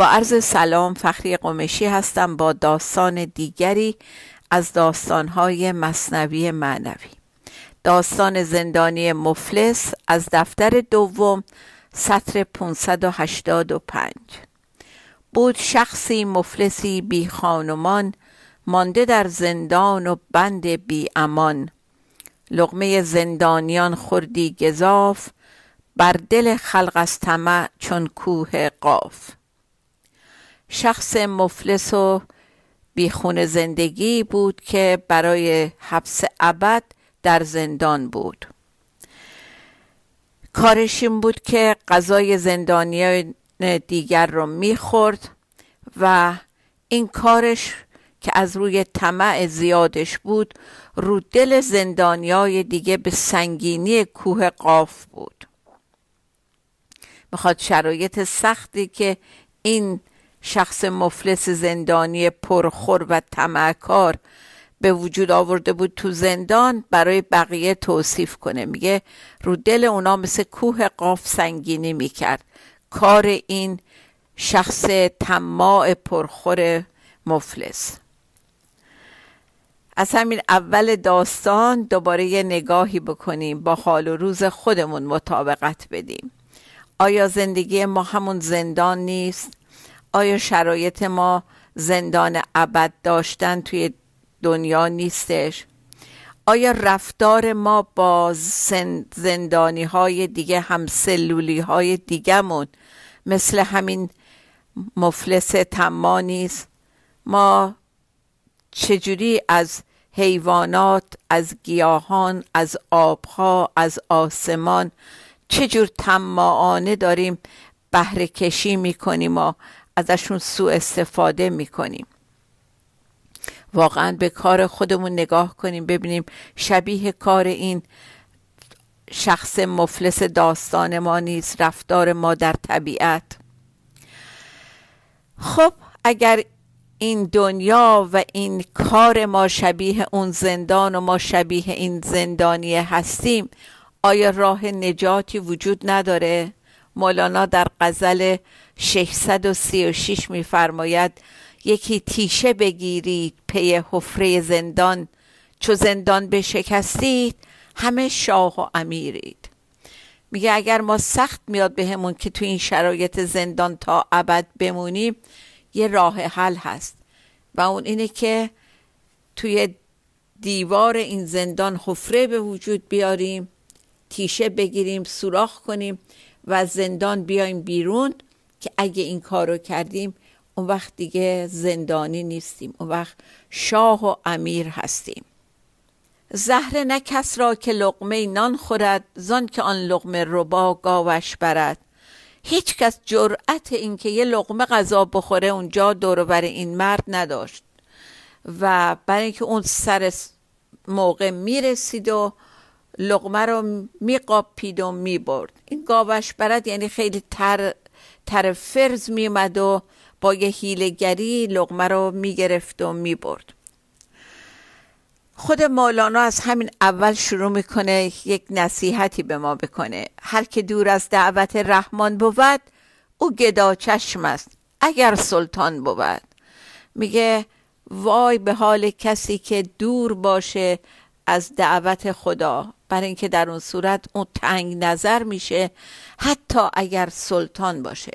با عرض سلام فخری قمشی هستم با داستان دیگری از داستانهای مصنوی معنوی. داستان زندانی مفلس از دفتر دوم سطر 585 بود شخصی مفلسی بی خانمان مانده در زندان و بند بی امان. لغمه زندانیان خوردی گذاف بر دل خلق از طمع چون کوه قاف. شخص مفلس و بیخون زندگی بود که برای حبس ابد در زندان بود. کارش این بود که غذای زندانی دیگر رو می‌خورد و این کارش که از روی طمع زیادش بود رو دل زندانیای دیگه به سنگینی کوه قاف بود. می‌خواد شرایط سختی که این شخص مفلس زندانی پرخور و طمعکار به وجود آورده بود تو زندان برای بقیه توصیف کنه. میگه رو دل اونا مثل کوه قاف سنگینی می‌کرد. کار این شخص طماع پرخور مفلس. از همین اول داستان دوباره یه نگاهی بکنیم با حال و روز خودمون مطابقت بدیم. آیا زندگی ما همون زندان نیست؟ آیا شرایط ما زندان ابد داشتن توی دنیا نیستش؟ آیا رفتار ما با زندانی های دیگه هم سلولی های دیگهمون مثل همین مفلس تما نیست؟ ما چجوری از حیوانات از گیاهان از آبها از آسمان چجور تماعانه داریم بهره کشی می‌کنیم و ازشون سوء استفاده می‌کنیم واقعا به کار خودمون نگاه کنیم ببینیم شبیه کار این شخص مفلس داستان ما نیست رفتار ما در طبیعت خب اگر این دنیا و این کار ما شبیه اون زندان و ما شبیه این زندانیه هستیم آیا راه نجاتی وجود نداره؟ مولانا در غزل 636 میفرماید یکی تیشه بگیرید پی حفره زندان. چو زندان بشکستید همه شاه و امیرید. میگه اگر ما سخت میاد بهمون که تو این شرایط زندان تا ابد بمونیم یه راه حل هست. و اون اینه که توی دیوار این زندان حفره به وجود بیاریم تیشه بگیریم سوراخ کنیم و زندان بیایم بیرون. که اگه این کارو کردیم اون وقت دیگه زندانی نیستیم. اون وقت شاه و امیر هستیم. زهره نه کس را که لقمه نان خورد زان که آن لقمه ربا گاوش برد. هیچ کس جرأت این که یه لقمه غذا بخوره اونجا دور این مرد نداشت. و برای اینکه اون سر موقع می‌رسید و لقمه رو میقاپید و می‌برد. این گاوش برد یعنی خیلی تر, تر فرز میمد و با یه هیلگری لقمه رو می‌گرفت و می‌برد. خود مولانا از همین اول شروع می‌کنه یک نصیحتی به ما بکنه. هر که دور از دعوت رحمان بود او گدا چشم است اگر سلطان بود. میگه وای به حال کسی که دور باشه از دعوت خدا. برای اینکه در اون صورت اون تنگ نظر میشه حتی اگر سلطان باشه.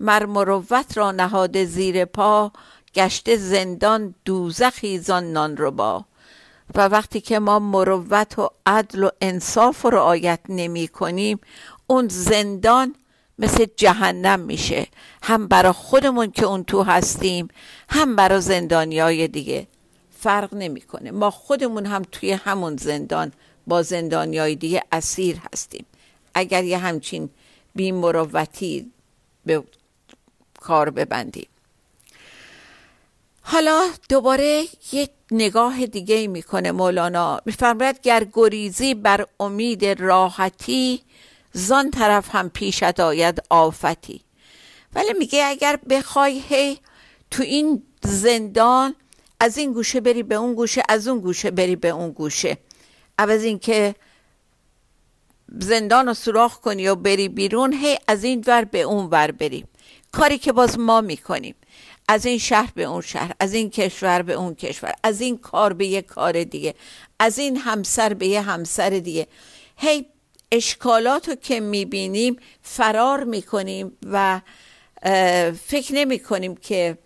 مر مروت را نهاده زیر پا گشته زندان دوزخی زان نان رو با. و وقتی که ما مروت و عدل و انصاف و رعایت نمی کنیم اون زندان مثل جهنم میشه. هم برا خودمون که اون تو هستیم هم برا زندانی های دیگه. فرق نمی‌کنه. ما خودمون هم توی همون زندان با زندانی های دیگه اسیر هستیم. اگر یه همچین بیمروتی به کار ببندیم. حالا دوباره یک نگاه دیگه می‌کنه مولانا. میفرماید گر گریزی بر امید راحتی زان طرف هم پیشت آید آفتی. ولی میگه اگر بخوای هی تو این زندان از این گوشه بری به اون گوشه از اون گوشه بری به اون گوشه. عوض اینکه زندان رو سوراخ کنی و بری بیرون هی از این ور به اون ور بری. کاری که باز ما می‌کنیم از این شهر به اون شهر از این کشور به اون کشور از این کار به یه کار دیگه از این همسر به یه همسر دیگه. هی اشکالات رو که می‌بینیم فرار می‌کنیم و فکر نمی کنیم که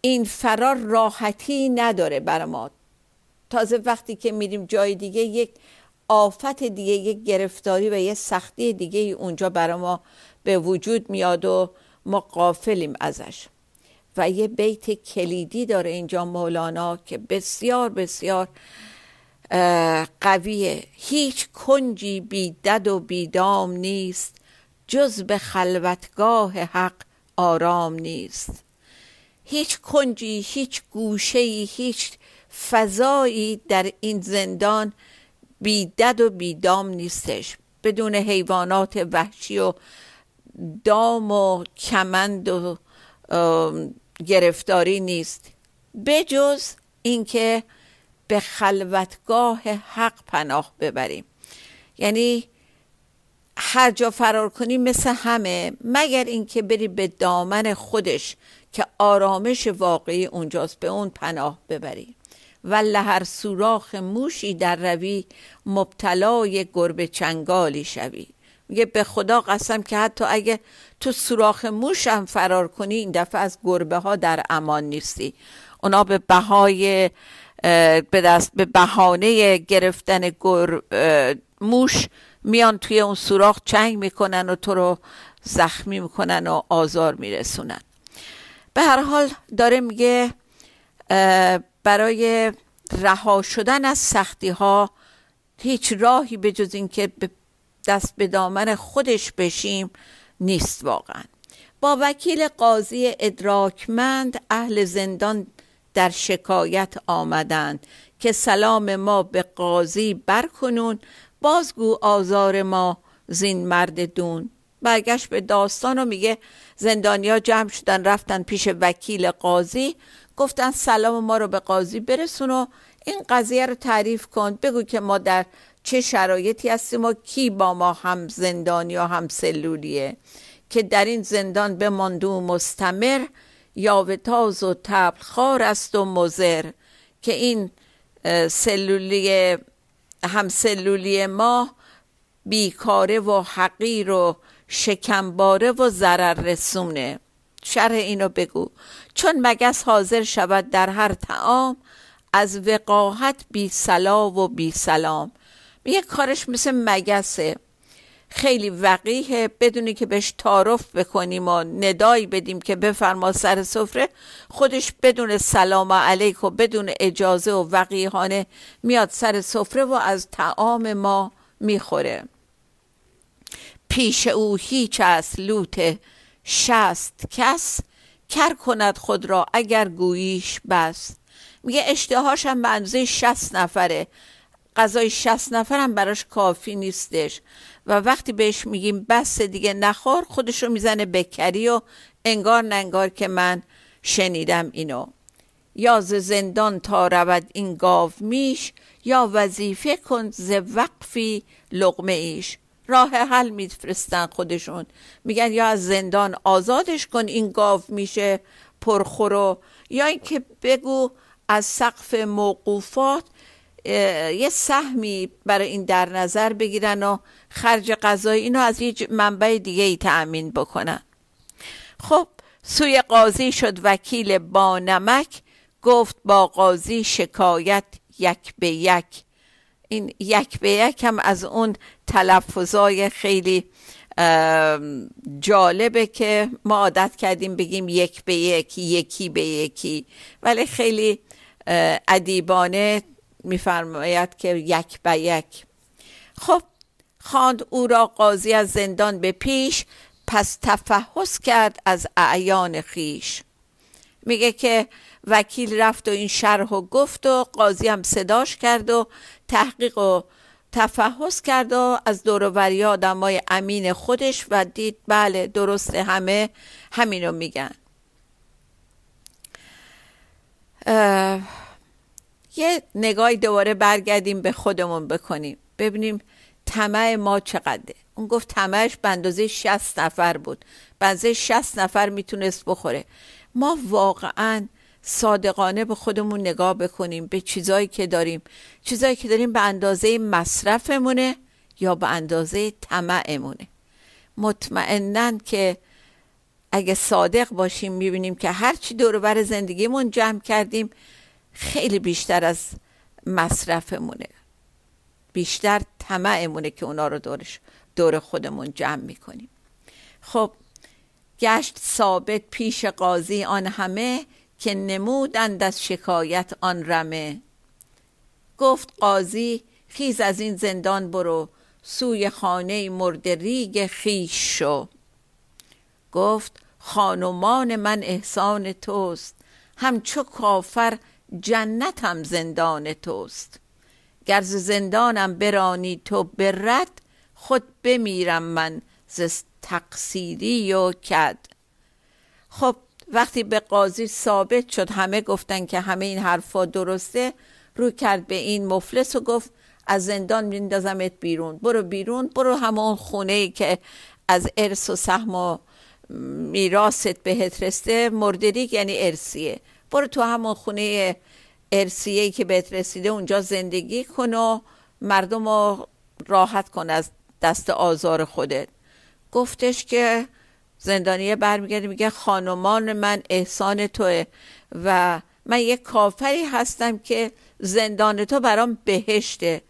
این فرار راحتی نداره بر ما. تازه وقتی که میریم جای دیگه یک آفت دیگه یک گرفتاری و یه سختی دیگه اونجا برای ما به وجود میاد و ما قافلیم ازش. و یه بیت کلیدی داره اینجا مولانا که بسیار بسیار قویه. هیچ کنجی بیدد و بیدام نیست جز به خلوتگاه حق آرام نیست. هیچ کنجی هیچ گوشه هیچ فضایی در این زندان بیدد و بیدام نیستش. بدون حیوانات وحشی و دام و کمند و گرفتاری نیست. بجز اینکه به خلوتگاه حق پناه ببریم. یعنی هر جا فرار کنی مثل همه مگر اینکه بری به دامن خودش که آرامش واقعی اونجاست به اون پناه ببری. و هر سوراخ موشی در روی مبتلای گربه چنگالی شوی. میگه به خدا قسم که حتی اگه تو سوراخ موش هم فرار کنی این دفعه از گربه ها در امان نیستی. اونا به بهای به دست به بهانه گرفتن گر موش میان توی اون سوراخ چنگ می‌کنن و تو رو زخمی می‌کنن و آزار میرسونن. به هر حال داره میگه برای رها شدن از سختی ها هیچ راهی به جز اینکه دست به دامن خودش بشیم نیست واقعا. با وکیل قاضی ادراکمند اهل زندان در شکایت آمدند که سلام ما به قاضی برکنون بازگو آزار ما زین مرد دون. برگشت به داستان و میگه زندانیا جمع شدن رفتن پیش وکیل قاضی. گفتن سلام ما رو به قاضی برسون و این قضیه رو تعریف کن. بگو که ما در چه شرایطی هستیم و کی با ما هم زندان یا هم سلولیه. که در این زندان بماندو مستمر یا تاز و تبلخار است و مزر که این سلولی هم سلولی ما بیکاره و حقیر و شکمباره و ضرر رسونه. شرح اینو بگو. چون مگس حاضر شود در هر تعام از وقاحت بی سلا و بی سلام. یه کارش مثل مگسه. خیلی وقیه بدونی که بهش تعارف بکنیم و ندایی بدیم که بفرما سر سفره خودش بدون سلام علیک و بدون اجازه و وقیهانه میاد سر سفره و از تعام ما می‌خوره. پیش او هیچ است لوت شست کس کر کند خود را اگر گوییش بس میگه اشتهاش هم منزه شست نفره. غذای شست نفرم براش کافی نیستش. و وقتی بهش میگیم بس دیگه نخور خودشو می‌زنه بکری و انگار ننگار که من شنیدم اینو. یا ز زندان تا رود این گاو میش یا وظیفه کن ز وقفی لغمه ایش. راه حل میفرستن خودشون. میگن یا از زندان آزادش کن این گاو میشه پرخورو یا اینکه بگو از سقف موقوفات یه سهمی برای این در نظر بگیرن و خرج غذای اینو از یه منبع دیگه ای تأمین بکنن. خب سوی قاضی شد وکیل با نمک گفت با قاضی شکایت یک به یک. این یک به یک هم از اون تلفظای خیلی جالبه که ما عادت کردیم بگیم یک به یک یکی به یکی. ولی خیلی ادیبانه میفرماید که یک به یک. خب خواند او را قاضی از زندان به پیش پس تفحص کرد از اعیان خیش. میگه که وکیل رفت و این شرح و گفت و قاضی هم صداش کرد و تحقیق و تفحص کرد و از دوروبری آدمای امین خودش و دید بله درسته همه همینو میگن. یه نگاهی دوباره برگردیم به خودمون بکنیم. ببینیم طمع ما چقدره. اون گفت طمعش به اندازه 60 نفر بود. به اندازه 60 نفر می‌تونست بخوره. ما واقعا صادقانه به خودمون نگاه بکنیم به چیزایی که داریم. چیزایی که داریم به اندازه مصرفمونه یا به اندازه طمعمونه. مطمئنا که اگه صادق باشیم می‌بینیم که هرچی دور بر زندگیمون جمع کردیم خیلی بیشتر از مصرفمونه. بیشتر طمعمونه که اونا رو دورش دور خودمون جمع می‌کنیم. خب گشت ثابت پیش قاضی آن همه که نمودند از شکایت آن رمه. گفت قاضی خیز از این زندان برو سوی خانه مرد ریگ خیش شو. گفت خانمان من احسان توست همچو کافر جنتم زندان توست. گر زندانم برانی تو برد خود بمیرم من ز تقصیری و کد. خب وقتی به قاضی ثابت شد همه گفتن که همه این حرفا درسته رو کرد به این مفلس و گفت از زندان میندازمت بیرون. برو بیرون برو همون خونه ای که از ارث و سهم و میراست بهت رسته مردریک یعنی ارسیه برو تو همون خونه ارسیه که بهت رسیده اونجا زندگی کن و مردم رو راحت کن از دست آزار خودت. گفتش که زندانیه برمیگرده میگه خانمان من احسان توه و من یه کافری هستم که زندان تو برام بهشته.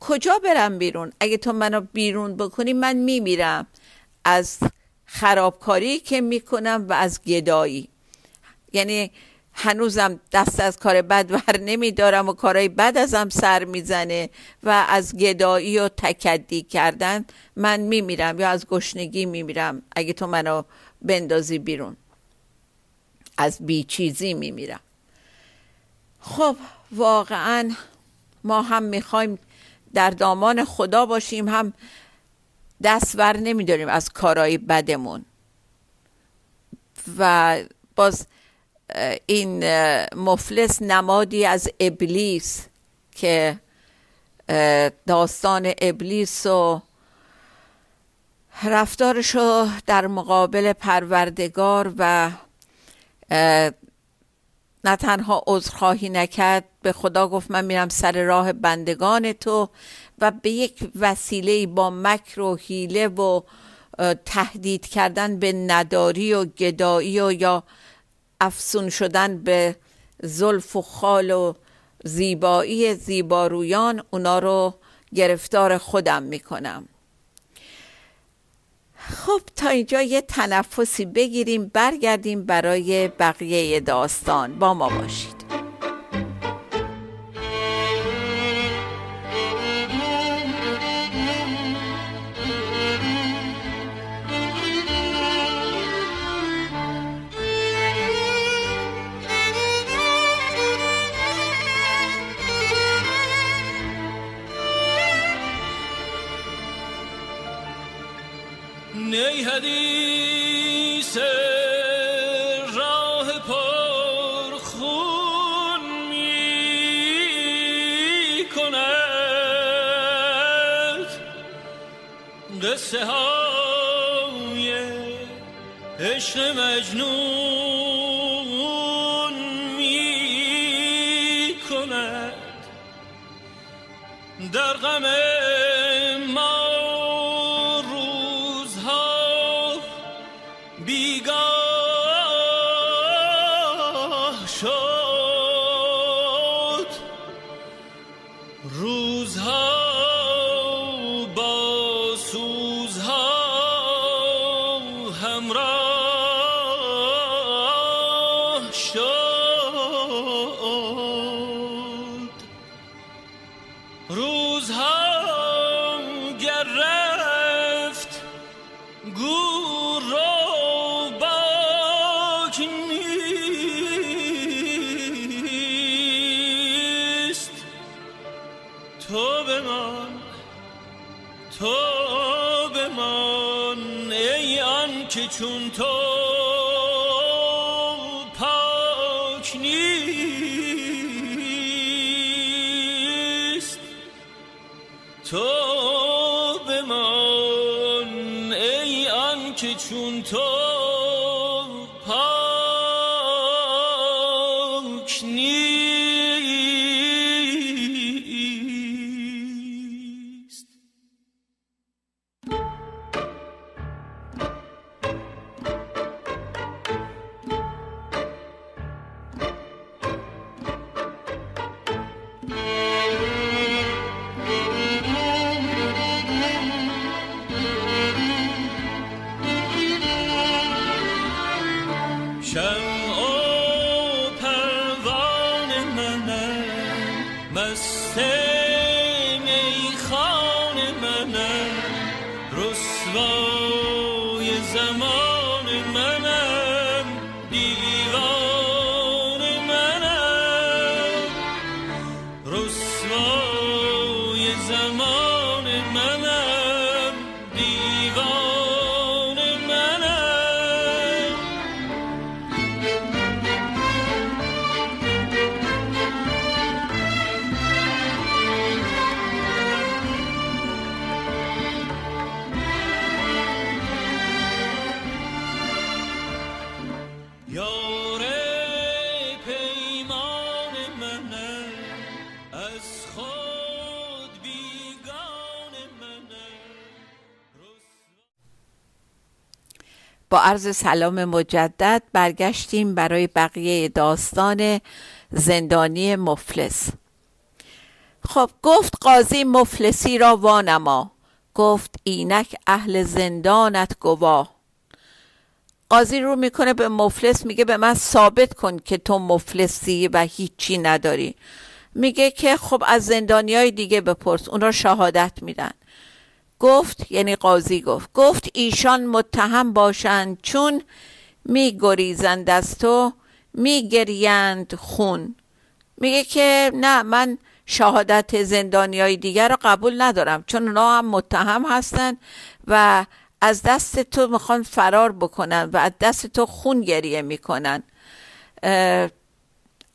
کجا برم بیرون؟ اگه تو منو بیرون بکنی من میمیرم. از خرابکاری که می‌کنم و از گدایی. یعنی هنوزم دست از کار بد بر نمیدارم و کارهای بد ازم سر می‌زنه و از گدایی و تکدی کردن من میمیرم یا از گشنگی میمیرم. اگه تو منو بندازی بیرون از بیچیزی میمیرم. خب واقعا ما هم می‌خوایم در دامان خدا باشیم هم دست ور نمیداریم از کارهای بدمون. و باز این مفلس نمادی از ابلیس که داستان ابلیس و رفتارش رو در مقابل پروردگار و نه تنها عذرخواهی نکرد به خدا گفت من میرم سر راه بندگان تو و به یک وسیله با مکر و حیله و تهدید کردن به نداری و گدایی و یا افسون شدن به زلف و خال و زیبایی زیبارویان اونا رو گرفتار خودم می‌کنم. خب تا اینجا یه تنفسی بگیریم برگردیم برای بقیه داستان. با ما باشید. قصه های عشق مجنون می کند در غمه چون تو پاک نیست تو بمان ای آن که چون تو با عرض سلام مجدد برگشتیم برای بقیه داستان زندانی مفلس. خب گفت قاضی مفلسی را وانما. گفت اینک اهل زندانت گواه. قاضی رو می‌کنه به مفلس میگه به من ثابت کن که تو مفلسی و هیچی نداری. میگه که خب از زندانی های دیگه بپرس اون را شهادت میدن. گفت یعنی قاضی گفت گفت ایشان متهم باشند چون می گریزند از تو می گریند خون. میگه که نه من شهادت زندانی های دیگر رو قبول ندارم چون اونا هم متهم هستند و از دست تو می‌خوان فرار بکنن و از دست تو خون گریه می‌کنن.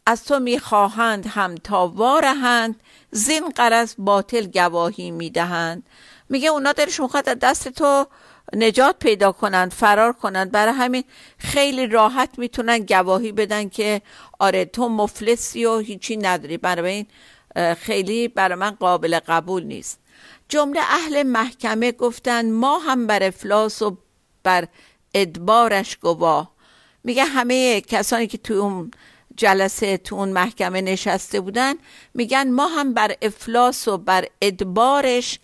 از تو می‌خواهند هم تا وارهند زین قرض باطل گواهی می‌دهند. میگه اونا دلشون می‌خواد از دست تو نجات پیدا کنند فرار کنند. برای همین خیلی راحت می‌تونن گواهی بدن که آره تو مفلسی و هیچی نداری. برای این خیلی برای من قابل قبول نیست. جمله اهل محکمه گفتن ما هم بر افلاس و بر ادبارش گواه. میگه همه کسانی که تو اون جلسه تو اون محکمه نشسته بودن میگن ما هم بر افلاس و بر ادبارش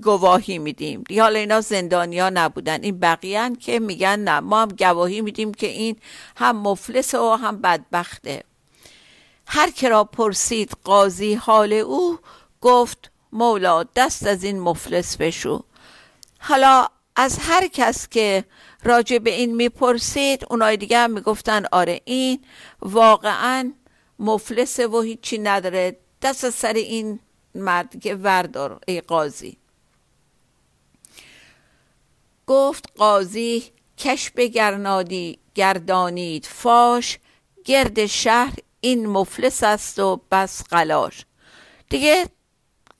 گواهی میدیم. حالا اینا زندانیا نبودن این بقیه که میگن نه ما هم گواهی میدیم که این هم مفلس و هم بدبخته. هر که را پرسید قاضی حال او گفت مولا دست از این مفلس بشو. حالا از هر کس که راجع به این می‌پرسید اونای دیگه هم می‌گفتن آره این واقعا مفلس و هیچی نداره. دست سر این مرد که وردار ای قاضی. گفت قاضی کش بگرنادی گردانید فاش گرد شهر این مفلس است و بس قلاش. دیگه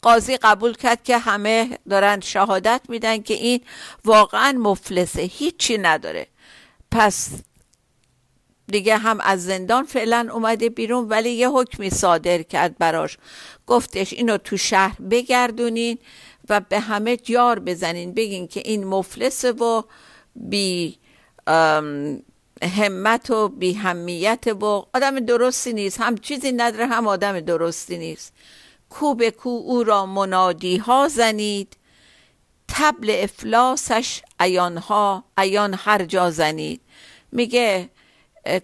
قاضی قبول کرد که همه دارن شهادت میدن که این واقعا مفلسه هیچی نداره. پس دیگه هم از زندان فعلا اومده بیرون ولی یه حکمی صادر کرد براش. گفتش اینو تو شهر بگردونین و به همه جار بزنین بگین که این مفلس و بی همت و بی همیت و آدم درستی نیست. هم چیزی نداره هم آدم درستی نیست. کو به کو او را منادی ها زنید. تبل افلاسش ایانها ایان هر جا زنید. میگه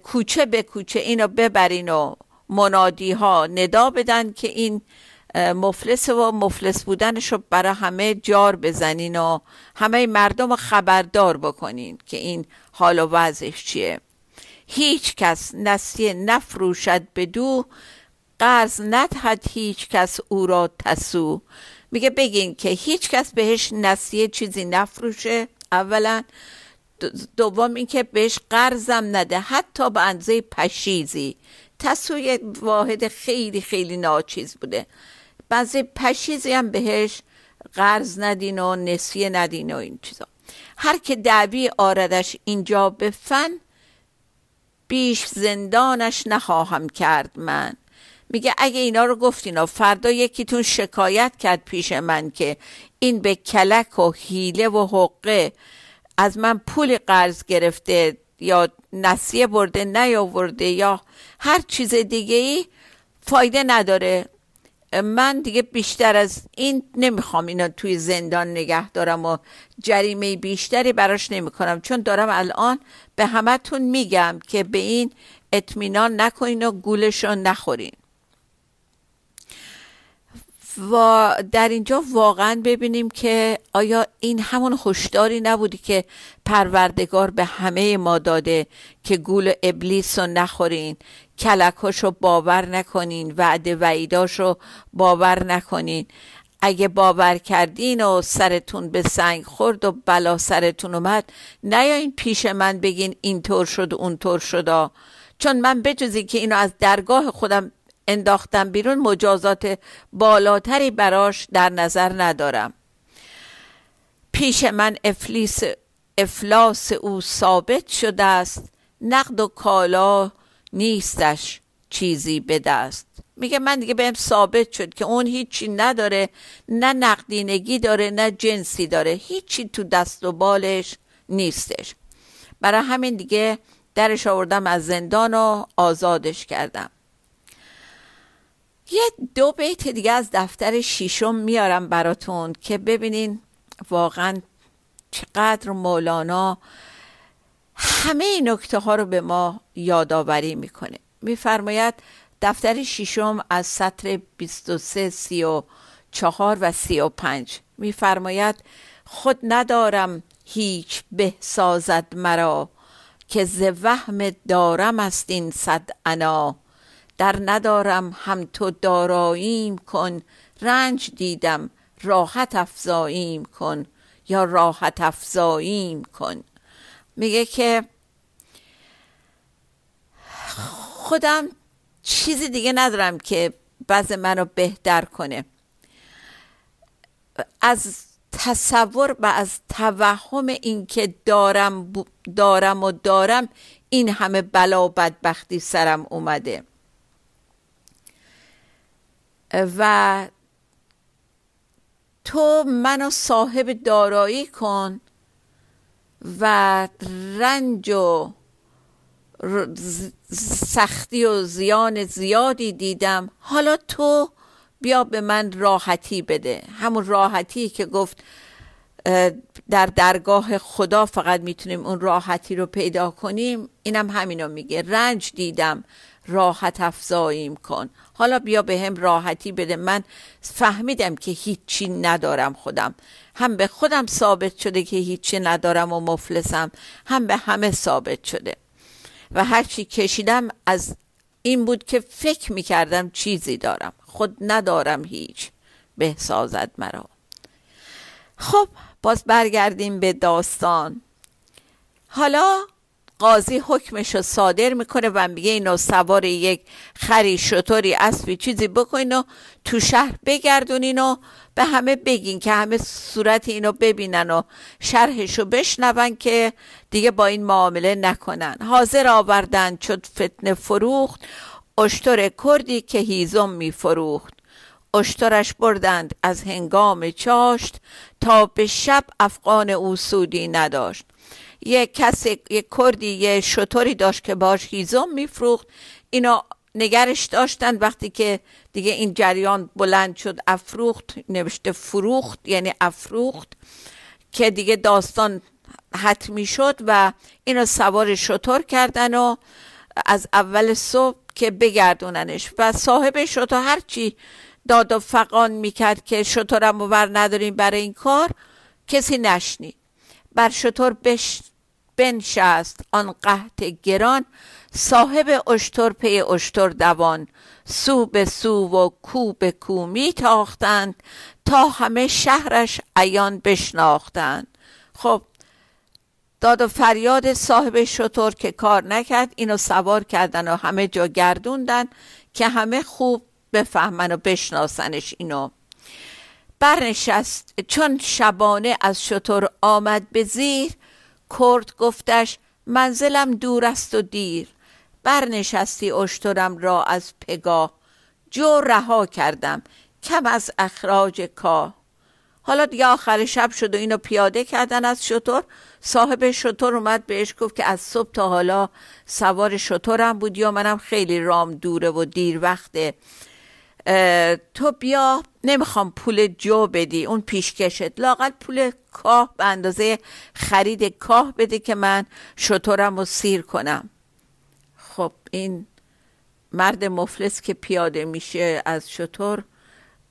کوچه به کوچه اینو ببرین و منادی ها ندا بدن که این مفلس و مفلس بودنش رو برای همه جار بزنین و همه مردم خبردار بکنین که این حال و وضعش چیه. هیچ کس نسیه نفروشد به دو قرض ندهد هیچ کس او را تسو. میگه بگین که هیچ کس بهش نسیه چیزی نفروشه. اولا دوم اینکه بهش قرضم نده حتی به اندازه پشیزی. تصوی واحد خیلی خیلی ناچیز بوده. بعضی پشیزی هم بهش قرض ندین و نسیه ندین و این چیزا. هر که دعوی آردش اینجا به فن بیش زندانش نخواهم کرد من. میگه اگه اینا رو گفتین و فردا یکیتون شکایت کرد پیش من که این به کلک و حیله و حقه از من پول قرض گرفته یا نسیه برده نیاورده یا هر چیز دیگه ای فایده نداره. من دیگه بیشتر از این نمی‌خوام اینا توی زندان نگه دارم و جریمه بیشتری براش نمی‌کنم. چون دارم الان به همتون میگم که به این اطمینان نکنین و گولش رو نخورین. و در اینجا واقعا ببینیم که آیا این همون هشداری نبودی که پروردگار به همه ما داده که گول ابلیس رو نخورین کلکاش رو باور نکنین وعده وعیداش رو باور نکنین. اگه باور کردین و سرتون به سنگ خورد و بلا سرتون اومد نیاین پیش من بگین اینطور شد اونطور شد. چون من بجزی که اینو از درگاه خودم انداختم بیرون مجازات بالاتری براش در نظر ندارم. پیش من افلیس افلاس او ثابت شده است. نقد و کالا نیستش چیزی به دست. میگه من دیگه بهم ثابت شد که اون هیچی نداره نه نقدینگی داره نه جنسی داره. هیچی تو دست و بالش نیستش. برای همین دیگه درش آوردم از زندان و آزادش کردم. یه دو بیت دیگه از دفتر شیشم میارم براتون که ببینین واقعا چقدر مولانا همه این نکته ها رو به ما یادآوری می‌کنه. میفرماید دفتر شیشم از سطر 23 34 و 35 میفرماید خود ندارم هیچ به سازد مرا که ز وهم دارم است این صد انا. در ندارم هم تو داراییم کن. رنج دیدم راحت افزاییم کن. یا راحت افزاییم کن. میگه که خودم چیزی دیگه ندارم که بعض منو بهتر کنه. از تصور و از توهم اینکه دارم دارم و دارم این همه بلا و بدبختی سرم اومده. و تو منو صاحب دارایی کن و رنج و سختی و زیان زیادی دیدم. حالا تو بیا به من راحتی بده. همون راحتی که گفت در درگاه خدا فقط می‌تونیم اون راحتی رو پیدا کنیم. اینم همینو میگه. رنج دیدم راحت افزاییم کن. حالا بیا به هم راحتی بده. من فهمیدم که هیچی ندارم خودم. هم به خودم ثابت شده که هیچی ندارم و مفلسم هم به همه ثابت شده. و هرچی کشیدم از این بود که فکر می‌کردم چیزی دارم. خود ندارم هیچ. به سازد مرا. خب باز برگردیم به داستان. حالا قاضی حکمش رو صادر می‌کنه و میگه اینو سوار یک خری شطوری اسبی چیزی بکنین و تو شهر بگردونین و به همه بگین که همه صورت اینو ببینن و شرحشو بشنون که دیگه با این معامله نکنن. حاضر آوردن شد فتنه فروخت. اشتر کردی که هیزم میفروخت. اشترش بردند از هنگام چاشت تا به شب افغان او سودی نداشت. یه کسی یه کردی یه شطوری داشت که باش هیزم میفروخت. اینا نگرش داشتن وقتی که دیگه این جریان بلند شد افروخت نوشته فروخت یعنی افروخت که دیگه داستان حتمی شد و اینو سوار شطور کردن و از اول صبح که بگردوننش. و صاحب شطور هرچی داد و فقان می‌کرد که شطورم بر نداریم برای این کار کسی نشنید. بر شطور بش بنشست آن قحط گران صاحب اشتر پی اشتر دوان. سو به سو و کو به کو می تاختند تا همه شهرش عیان بشناختند. خب داد و فریاد صاحب شطور که کار نکرد اینو سوار کردن و همه جا گردوندن که همه خوب بفهمن و بشناسنش اینو. برنشست چون شبانه از شطور آمد به زیر کرد گفتش منزلم دور است و دیر. برنشستی اشترم را از پگاه. جو رها کردم کم از اخراج کا حالا دیگه آخر شب شد و اینو پیاده کردن از شطور صاحب شطور اومد بهش گفت که از صبح تا حالا سوار شطورم بود یا منم خیلی رام دوره و دیر وقته. تو بیا نمی‌خوام پول جو بدی اون پیشکشت. لاقل پول کاه به اندازه خرید کاه بده که من شطورم رو سیر کنم. خب این مرد مفلس که پیاده میشه از شطور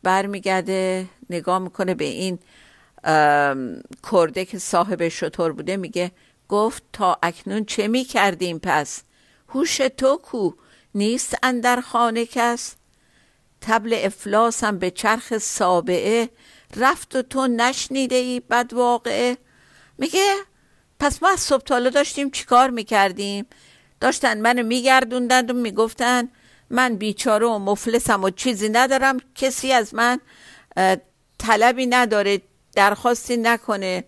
برمیگرده نگاه می‌کنه به این کرده که صاحب شطور بوده میگه گفت تا اکنون چه می‌کردیم پس؟ هوش تو کو؟ نیست اندر خانه کس؟ تبل افلاسم به چرخ سابعه. رفت و تو نشنیده ای بد واقعه میگه پس ما از صبح داشتیم چیکار می‌کردیم؟ داشتن منو میگردوندند و می‌گفتن من بیچاره و مفلسم و چیزی ندارم کسی از من طلبی نداره درخواستی نکنه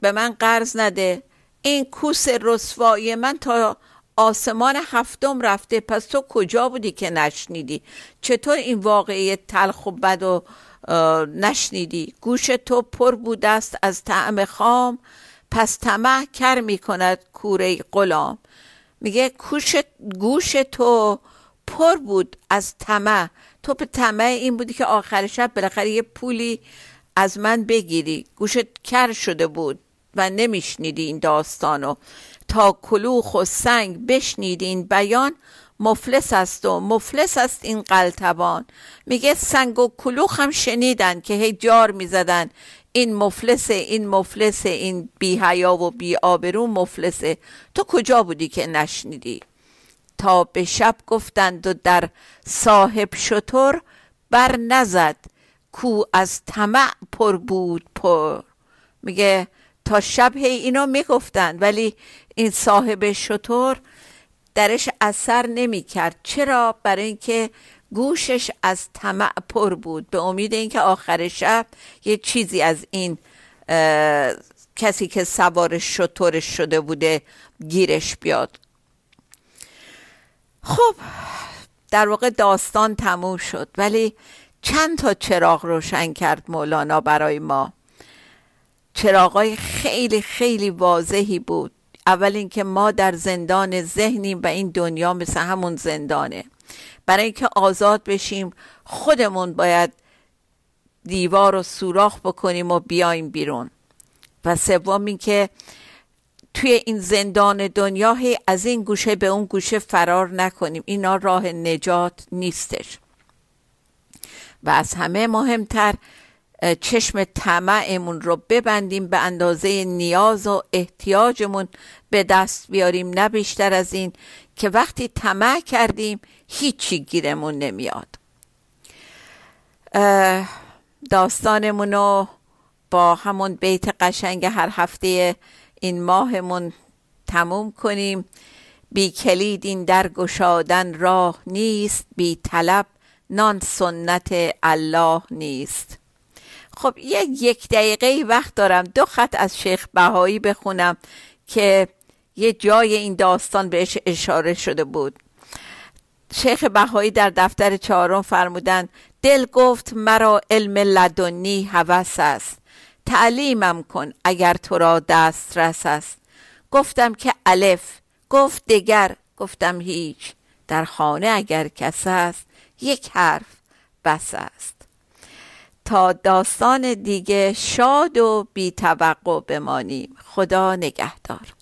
به من قرض نده. این کوس رسوایی من تا آسمان هفتم رفته پس تو کجا بودی که نشنیدی؟ چطور این واقعی تلخ و بد و نشنیدی؟ گوش تو پر بوده است از طعم خام پس طمع کر می کند کوره غلام. میگه گوش تو پر بود از طمع. تو به طمع این بودی که آخر شب بالاخره یه پولی از من بگیری. گوشت کر شده بود. و نمیشنیدی این داستانو. تا کلوخ و سنگ بشنید این بیان مفلس است و مفلس است این قلتبان. میگه سنگ و کلوخ هم شنیدن که هی جار می‌زدن. این مفلسه این مفلسه این بی حیا و بی آبرو مفلسه تو کجا بودی که نشنیدی؟ تا به شب گفتند و در صاحب شطور بر نزد کو از طمع پر بود پر. میگه تا شب هی اینو می‌گفتند ولی این صاحب شطور درش اثر نمی‌کرد. چرا؟ برای اینکه گوشش از طمع پر بود. به امید اینکه آخر شب یه چیزی از این کسی که سوار شطورش شده بوده گیرش بیاد. خب در واقع داستان تموم شد. ولی چند تا چراغ روشن کرد مولانا برای ما. چراغای خیلی خیلی واضحی بود. اول اینکه ما در زندان ذهنیم و این دنیا مثل همون زندانه. برای اینکه آزاد بشیم خودمون باید دیوار رو سوراخ بکنیم و بیایم بیرون. و سوم اینکه توی این زندان دنیا هی از این گوشه به اون گوشه فرار نکنیم. اینا راه نجات نیستش. و از همه مهمتر چشم طمعمون رو ببندیم به اندازه نیاز و احتیاجمون به دست بیاریم. نه بیشتر از این که وقتی طمع کردیم هیچی گیرمون نمیاد. داستانمون رو با همون بیت قشنگ هر هفته این ماهمون تموم کنیم. بی کلید این در گشادن راه نیست بی طلب نان سنت الله نیست. خب یک یک دقیقه وقت دارم. دو خط از شیخ بهایی بخونم که یه جای این داستان بهش اشاره شده بود. شیخ بهایی در دفتر چهارم فرمودن دل گفت مرا علم لدنی هوس است. تعلیمم کن اگر تو را دسترس است. گفتم که الف. گفت دگر. گفتم هیچ. در خانه اگر کس است یک حرف بس است. تا داستان دیگه شاد و بی توقع بمانیم. خدا نگهدار.